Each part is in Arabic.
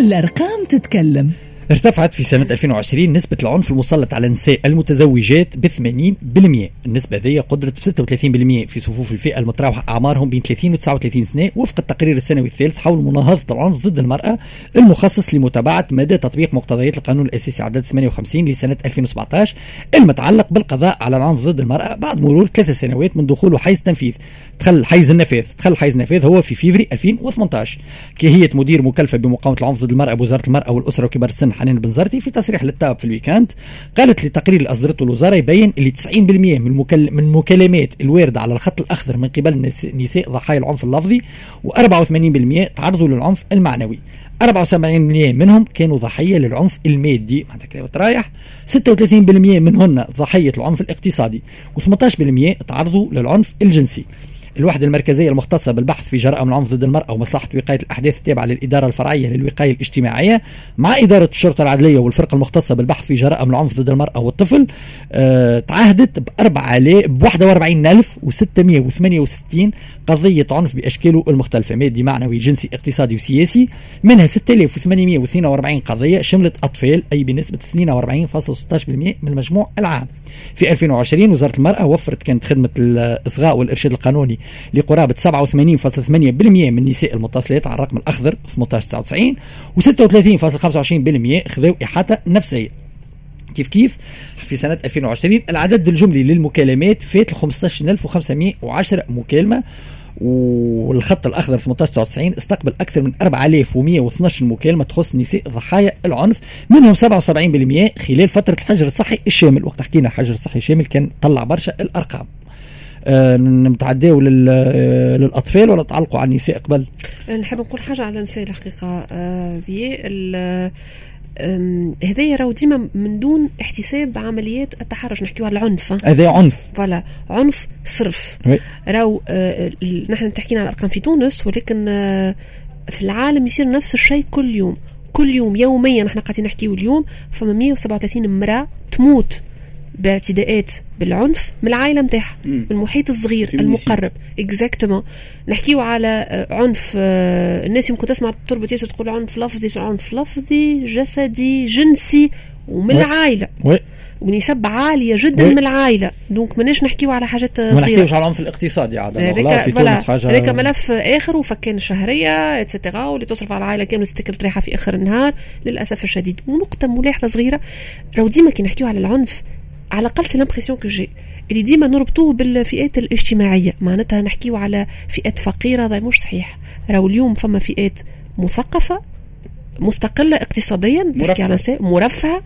الأرقام تتكلم. ارتفعت في سنة 2020 نسبة العنف المسلط على النساء المتزوجات ب 80% النسبة ذي قدرت ب 36% في صفوف الفئة المتراوحة. أعمارهم بين 30 و 39 سنة. وفق التقرير السنوي الثالث حول مناهضة العنف ضد المرأة المخصص لمتابعة مدى تطبيق مقتضيات القانون الأساسي عدد 58 لسنة 2017 المتعلق بالقضاء على العنف ضد المرأة بعد مرور ثلاث سنوات من دخوله حيز التنفيذ دخل حيز النفاذ دخل حيز النفاذ هو في فيفري 2018 كهية مدير مكلفة بمقاومة العنف ضد المرأة بوزارة المرأة والأسرة وكبار السن حنان بن زرتي في تصريح للتاب في الويكاند قالت لتقرير اللي أصدرته الوزارة يبين اللي 90% من. من المكالمات الواردة على الخط الأخضر من قبل نساء ضحايا العنف اللفظي و84% تعرضوا للعنف المعنوي. 74% منهم كانوا ضحية للعنف المادي معناتها كده رايح. 36% منهن ضحية العنف الاقتصادي و18% تعرضوا للعنف الجنسي. الوحدة المركزية المختصة بالبحث في جرائم العنف ضد المرأة ومصلحة وقاية الأحداث التابعة للإدارة الفرعية للوقاية الاجتماعية مع إدارة الشرطة العدلية والفرقة المختصة بالبحث في جرائم العنف ضد المرأة والطفل آه تعهدت ب 41668 قضية عنف بأشكاله المختلفة. مادي معنوي جنسي اقتصادي وسياسي. منها 6842 قضية شملت أطفال أي بنسبة 42.16% من المجموع العام. في 2020 وزارة المرأة وفرت كانت خدمة الإصغاء والإرشاد القانوني لقرابة 87.8% من النساء المتصلات على الرقم الأخضر 1899 و36.25% خذوا إحاطة نفسية. كيف كيف؟ في سنة 2020 العدد الجملي للمكالمات فات ل 15510 مكالمة. والخط الأخضر 1899 استقبل أكثر من 4112 مكالمه تخص نساء ضحايا العنف منهم 77% خلال فترة الحجر الصحي الشامل وقت حكينا الحجر الصحي الشامل كان طلع برشا الأرقام آه نتعداو للأطفال ولا تعلقوا على النساء قبل؟ نحب نقول حاجة على النساء الحقيقة آه ذي هذايا راهو ديما من دون احتساب عمليات التحرش نحكيو على العنف. هذا عنف. فوالا عنف صرف. راهو آه نحن تحكينا على الأرقام في تونس ولكن آه في العالم يصير نفس الشيء كل يوم. كل يوم يوميا إحنا قاعدين نحكيو اليوم فما 137 امرأة تموت. باعتداءات بالعنف من العائله نتاعها من المحيط الصغير المقرب. exactement نحكيو على عنف الناس يمكن تسمع تربط ياسر تقول عنف لفظي عنف لفظي جسدي جنسي ومن العائلة. ونسب عالية جدا من العائلة. donc ماناش نحكيو على حاجات صغيرة. ما نحكيوش على العنف الاقتصادي عاد هذاك ملف آخر وفكان الشهريه et cetera واللي تصرف على العائلة كاملة تاكل طريحة في آخر النهار. للأسف الشديد ونقطة ملاحظة صغيرة. راهو ديما كي نحكيو على العنف على الأقل c'est l'impression que j'ai اللي ديما نربطوه بالفئات الاجتماعية. معناتها نحكيو على فئات فقيرة هذا مش صحيح. راهو اليوم فما فئات مثقفة مستقلة اقتصاديا نحكي على مرفهة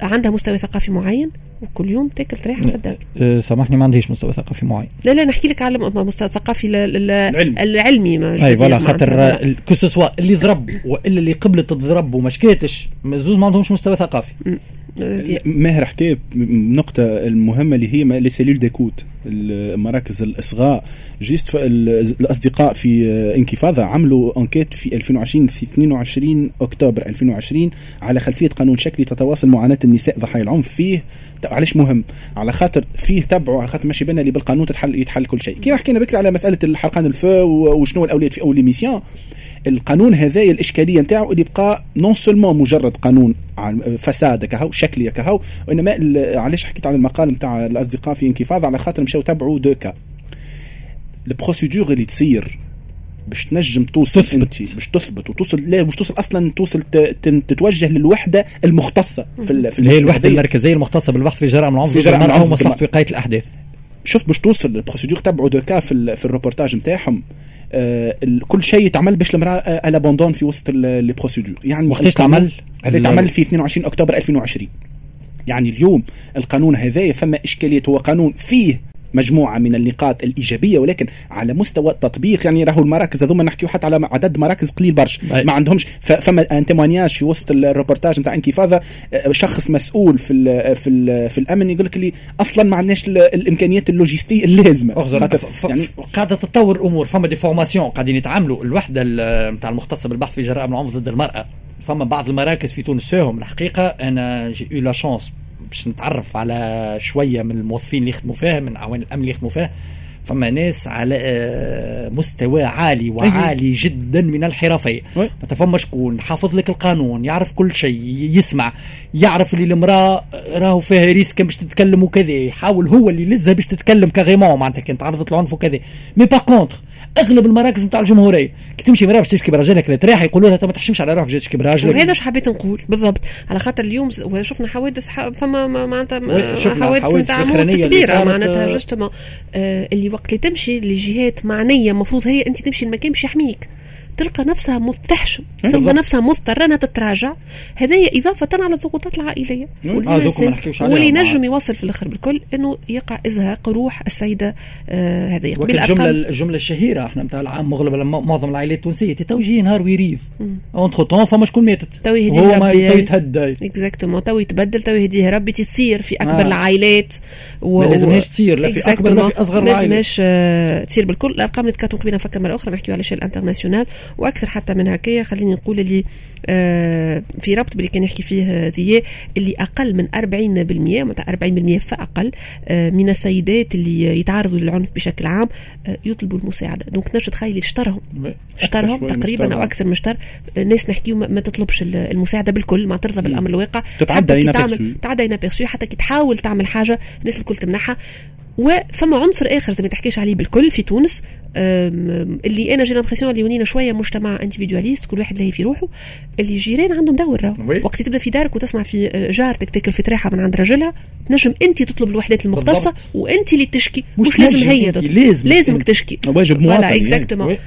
عندها مستوى ثقافي معين. وكل يوم تاكل طريحة في الدار أه سامحني ما عنديش مستوى ثقافي معين. لا لا نحكي لك على مستوى ثقافي العلمي, العلمي mais et voilà خاطر كو اللي ضرب وإلا اللي قبلت تضرب وما شكاتش زوز ما عندهمش مستوى ثقافي. ماهر حكى النقطة المهمة اللي هي les cellules d'écoute مراكز الإصغاء. juste الأصدقاء في انكفاضة عملوا enquête في 2020 في 22 أكتوبر 2020 على خلفية قانون شكلي تتواصل معاناة النساء ضحايا العنف فيه. علاش مهم؟ على خاطر فيه تبعوا على خاطر ماشي بنا اللي بالقانون تتحل يتحل كل شيء. كيما حكينا بكري على مسألة الحرقان الفو وشنو الأولويات في أول ميسيون القانون هذايا الإشكالية نتاعو اللي بقى نون سولمون مجرد قانون فساد كهو شكلي كهو وإنما علاش حكيت على المقال نتاع الأصدقاء في انكفاض على خاطر مشاو تبعوا دو كا البروسيدور اللي تصير باش تنجم توصل انت باش تثبت وتوصل لا باش توصل أصلا توصل تتوجه للوحدة المختصة في في هي الوحدة المركزية المختصة بالبحث في جرائم العنف في جرائم المراه ومصلحة وقايه الأحداث. شفت باش توصل البروسيدور تبعوا deux cas في, في الروبورتاج نتاعهم آه كل شيء يتعمل باش المرأة الـ abandon في وسط les procédures يعني وقتاش تعمل؟ هذا تعمل في 22 أكتوبر 2020 يعني اليوم القانون هذايا فما إشكالية هو قانون فيه مجموعة من النقاط الإيجابية ولكن على مستوى التطبيق يعني راهو المراكز هذوما نحكيو حتى على عدد مراكز قليل برشا ما عندهمش. فما un témoignage في وسط الروبورتاج نتاع انكفاضه شخص مسؤول في ال في ال في الأمن يقول لك اللي أصلا ما عندناش الإمكانيات اللوجستية اللازمة. يعني قاعدة تتطور الأمور. فما des formations قاعدين يتعاملوا. الوحدة نتاع المختصه بالبحث في جرائم العنف ضد المرأة. فما بعض المراكز في تونس فيهم الحقيقة أنا j'ai eu la chance باش نتعرف على شوية من الموظفين اللي يخدموا فيها من أعوان الأمن اللي يخدموا فيها. فما ناس على آه، مستوى عالي وعالي جدا من الحرفيه ما تفهم شكون حافظ لك القانون يعرف كل شيء يسمع يعرف اللي المرأة راهو فيها risque باش تتكلم وكذا يحاول هو اللي يلزها باش تتكلم carrément معناتها كان تعرضت للعنف وكذا. mais par contre أغلب المراكز نتاع الجمهورية. كي تمشي مراه باش تشكي براجلها كي تريح يقولوا لها ما تحشمش على روحك جاي تشكي براجلك. وهذا اش حبيت نقول؟ بالضبط. على خاطر اليوم شفنا حوادث فما معناتها حوادث نتاع كبيرة. معناتها جوستومون آه اللي وقت اللي تمشي لجهات معنية المفروض هي أنت تمشي المكان باش يحميك. تلقى نفسها مستحشم تلقى نفسها مضطره انها تتراجع. هذه إضافة على الضغوطات العائلية. واللي نجم يوصل في الأخر بالكل إنه يقع إزهاق روح السيدة آه هذه الجمله الجمله الشهيرة إحنا نتاع العام مغلب معظم العائلات التونسية. توجيه نهار ويريض. entre temps فما شكون ماتت. تو يهديه ربي. تو يتهدى exactement تو يتبدل تو يهديه ربي تصير في أكبر آه. العائلات. و... ما لازمهاش تصير لا في أكبر لا في أصغر العائلات ما لازمهاش آه، تصير بالكل. الأرقام اللي تكاتم قبيلة نفكر مره أخرى نحكيو على شيء الـ international. وأكثر حتى من هكايا خليني نقول اللي آه في ربط باللي كان يحكي فيه ذي اللي أقل من 40% معناتها 40% فاقل آه من السيدات اللي يتعرضوا للعنف بشكل عام آه يطلبوا المساعدة. donc تنجم تخيلي اشترهم اشترهم تقريبا أو أكثر من اشتر الناس نحكيو ما تطلبش المساعدة بالكل ما ترضى بالأمر الواقع. تتعدى تعمل تعدى حتى كي تحاول تعمل حاجة الناس الكل تمنحها. وفما عنصر آخر زي ما تحكيش عليه بالكل في تونس اللي أنا j'ai l'impression اللي ونينا شوية مجتمع individualiste كل واحد لاهي في روحه اللي الجيران عندهم دور وقت تبدأ في دارك وتسمع في آه، جارتك تاكل في طريحة من عند رجلها تنجم أنت تطلب الوحدات المختصة وأنت اللي تشكي. مش, مش لازم هي لازم لازمك تشكي. واجب مواطن exactement آه،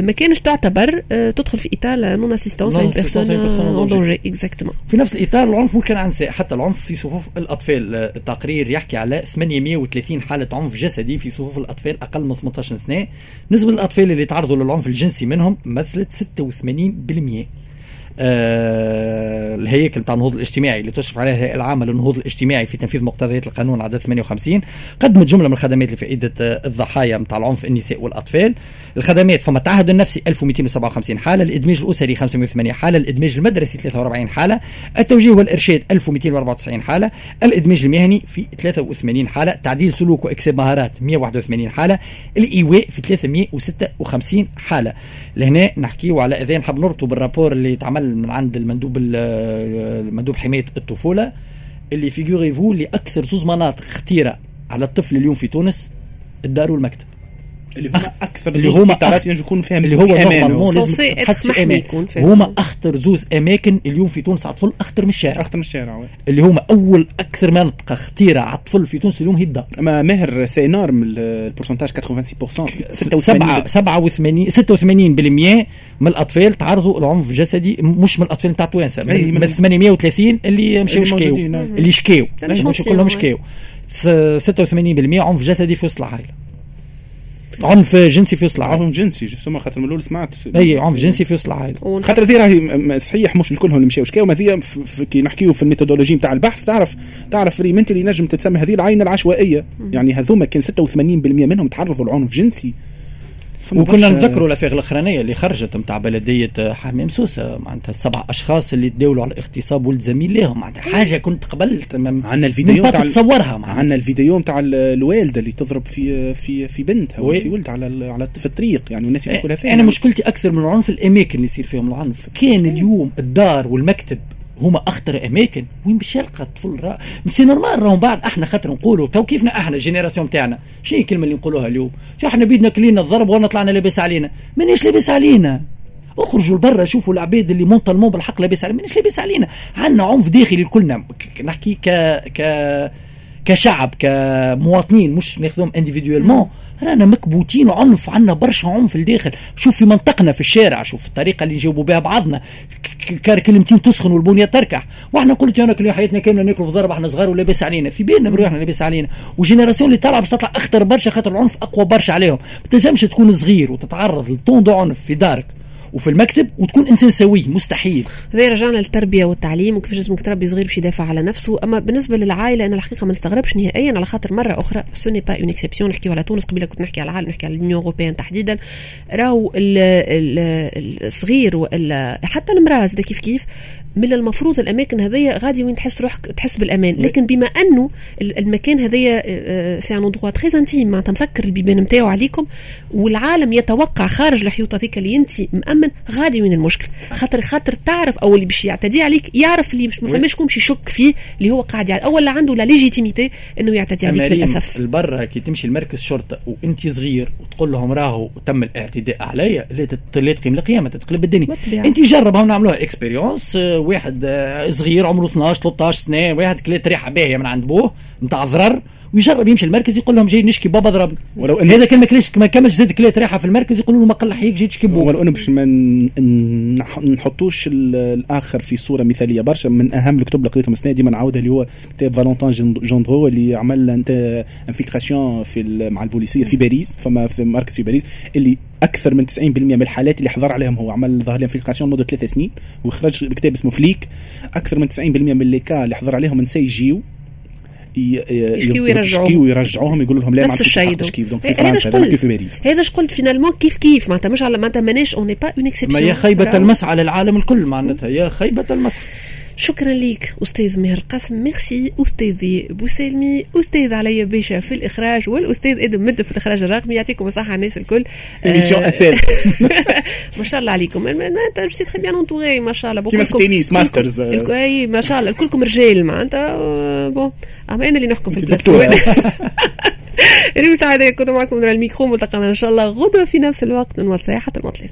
ما كانش تعتبر آه، تدخل في اطار non assistance à une personne en danger exactement في نفس الإطار العنف ممكن عن حتى العنف في صفوف الأطفال التقرير يحكي على 830 حالة عنف جسدي في صفوف الأطفال أقل من 18 سنة. نسبة الأطفال اللي تعرضوا للعنف الجنسي منهم مثلت 86% آه الهيكل نتاع النهوض الاجتماعي اللي تشرف عليها الهيئة العامة للنهوض الاجتماعي في تنفيذ مقتضيات القانون عدد 58 قدمت جملة من الخدمات لفائده الضحايا نتاع العنف النساء والأطفال. الخدمات فما التعهد النفسي 1257 حالة الإدماج الأسري 508 حالة الإدماج المدرسي 43 حالة التوجيه والإرشاد 1294 حالة الإدماج المهني في 83 حالة تعديل سلوك وإكساب مهارات 181 حالة الإيواء في 356 حالة. لهنا نحكيو على اذا نحب نربطوا بالـ rapport اللي يتعمل من عند المندوب المندوب حماية الطفولة اللي figurez-vous اللي أكثر زوز مناطق خطيرة على الطفل اليوم في تونس الدار والمكتب. اللي هما أكثر اللي هما أخ... يكون فيهم اللي هو أمان يكون هما أخطر زوز أماكن اليوم في تونس على الطفل أخطر من الشارع. أخطر من الشارع اللي هما أول أكثر منطقة خطيرة على الطفل في تونس اليوم هي الدار. أما ماهر c'est énorme الـ pourcentage 86% 87 86% من الأطفال تعرضوا لعنف جسدي مش من الأطفال نتاع توانسة من 830 اللي مشاو شكاو. اللي شكاو. مش كلهم شكاو. 86% عنف جسدي في وسط العائلة. عنف جنسي في وسط العائله عنف جنسي جسما خاطر من الأول سمعت. أي عنف جنسي في وسط العائله خاطر ذي راهي صحيح مش الكل اللي مشاو. شكاو ذي كي نحكيو في الـ méthodologie نتاع البحث تعرف تعرف ريمنت اللي نجم تتسمى هذه العين العشوائية. يعني هذوما كان 86% منهم تعرضوا لعنف جنسي. وكنا نذكروا الأفاق الأخرانية اللي خرجت نتاع بلدية حمام سوسة معناتها السبع أشخاص اللي تداولوا على اغتصاب ولد زميل لهم معناتها حاجة كنت قبلت عندنا الفيديو نتاع تصورها عندنا الفيديو نتاع الوالدة اللي تضرب في في في بنتها ولا في ولد على على في الطريق يعني والناس يحكوا لها أنا مشكلتي أكثر من العنف الأماكن اللي يصير فيهم العنف. كان اليوم الدار والمكتب هما أخطر أماكن. وين باش يلقى الطفل را؟ c'est normal راهم بعد أحنا خاطر نقولوا. تو كيفنا أحنا الـ génération تاعنا شنو الكلمة اللي نقولوها اليوم؟ أحنا بيدنا كلينا الضرب وانا طلعنا لاباس علينا؟ مانيش لاباس علينا. اخرجوا لبرا شوفوا العباد اللي mentalement بالحق لاباس علينا. مانيش لاباس علينا. عندنا عنف داخلي لكلنا. نحكي ك ك كشعب كمواطنين مش ناخذهم individuellement رانا مكبوتين عنف عندنا برشا عنف الداخل. شوف في منطقنا في الشارع شوف الطريقة اللي نجاوبوا بها بعضنا. كلمتين تسخن والبنية تركح. وإحنا قلت أنا كل حياتنا كاملة ناكل في ضرب إحنا صغار ولاباس علينا. في بالنا مروحنا لاباس علينا. و génération اللي طالعه باش تطلع أخطر برشا خاطر العنف أقوى برشا عليهم. ما تنجمش تكون صغير وتتعرض l'autant عنف في دارك. وفي المكتب وتكون إنسان سوي مستحيل. هذا رجعنا للتربية والتعليم وكيفاش لازم تربي صغير باش يدافع على نفسه. أما بالنسبة للعائلة أنا الحقيقة ما نستغربش نهائيا على خاطر مرة أخرى ce n'est pas une exception نحكيو على تونس قبيلة كنت نحكي على العالم نحكي على الـ union européenne تحديدا. راهو الصغير حتى المرأة كيف كيف من المفروض الأماكن هذيا غادي وين تحس روحك تحس بالأمان. لكن بما أنه المكان هذايا c'est un endroit très intime معناتها مسكر البيبان نتاعو عليكم والعالم يتوقع خارج الحيوط هذيك اللي أنت même غادي وين المشكل؟ خاطر خاطر تعرف أو اللي باش يعتدي عليك يعرف اللي مش ما فماش كون يشك فيه اللي هو قاعد يعني اولا عنده la légitimité إنه يعتدي عليك للأسف. البرة كي تمشي لمركز شرطة وأنت صغير وتقول لهم راهو تم الاعتداء عليا لا تقيم القيامة تتقلب الدنيا. أنت جرب هم نعملوها expérience واحد آه، صغير عمره 12 13 سنة واحد كلا طريحة باهية من عند بوه نتاع ضرر ويجرب يمشي المركز يقول لهم جاي نشكي بابا ضربني ولو إن هذا كان ما ما كملش زاد كلا طريحه في المركز يقولوا له ما قل حيك جاي تشكي ولو إنه باش ما نحطوش الآخر في صورة مثالية برشا من أهم الكتب اللي قريتهم السنة ديما نعاودها اللي هو كتاب فالونتان جوندرو اللي عمل une infiltration في مع البوليسية في باريس فما في مركز في باريس اللي أكثر من 90% من الحالات اللي حضر عليهم هو. عمل ظهر لهم infiltration لمدة ثلاث سنين وخرج بكتاب اسمه Flic أكثر من 90% من les cas اللي حضر عليهم نساء يجيو يشكيو يرجعوهم ويرجعوهم يقولوا لهم لا نفس الشيء في إيه، فرنسا هذا في باريس هذا اش قلت finalement كيف كيف؟ معناتها مش على معناتها ماناش on est pas une exception ما هي خيبة المسعى للعالم الكل معناتها. يا خيبة المسعى شكرا ليك أستاذ مهر قاسم. ميرسي استاذي بوسلمي أستاذ علي باشا في الإخراج والأستاذ إدم مد في الإخراج الرقمي. يعطيكم الصحة الناس الكل. ايميسيون اسال ما شاء الله عليكم. جو سي بيان ما شاء الله. كيما في التنس ماسترز. أي ما شاء الله. كلكم رجال معناتها. بون أما أنا اللي نحكم في البلاتو سعيدة كنت معكم من الميكرو ملتقانا إن شاء الله غدوه في نفس الوقت. من واتساب حتى المطلب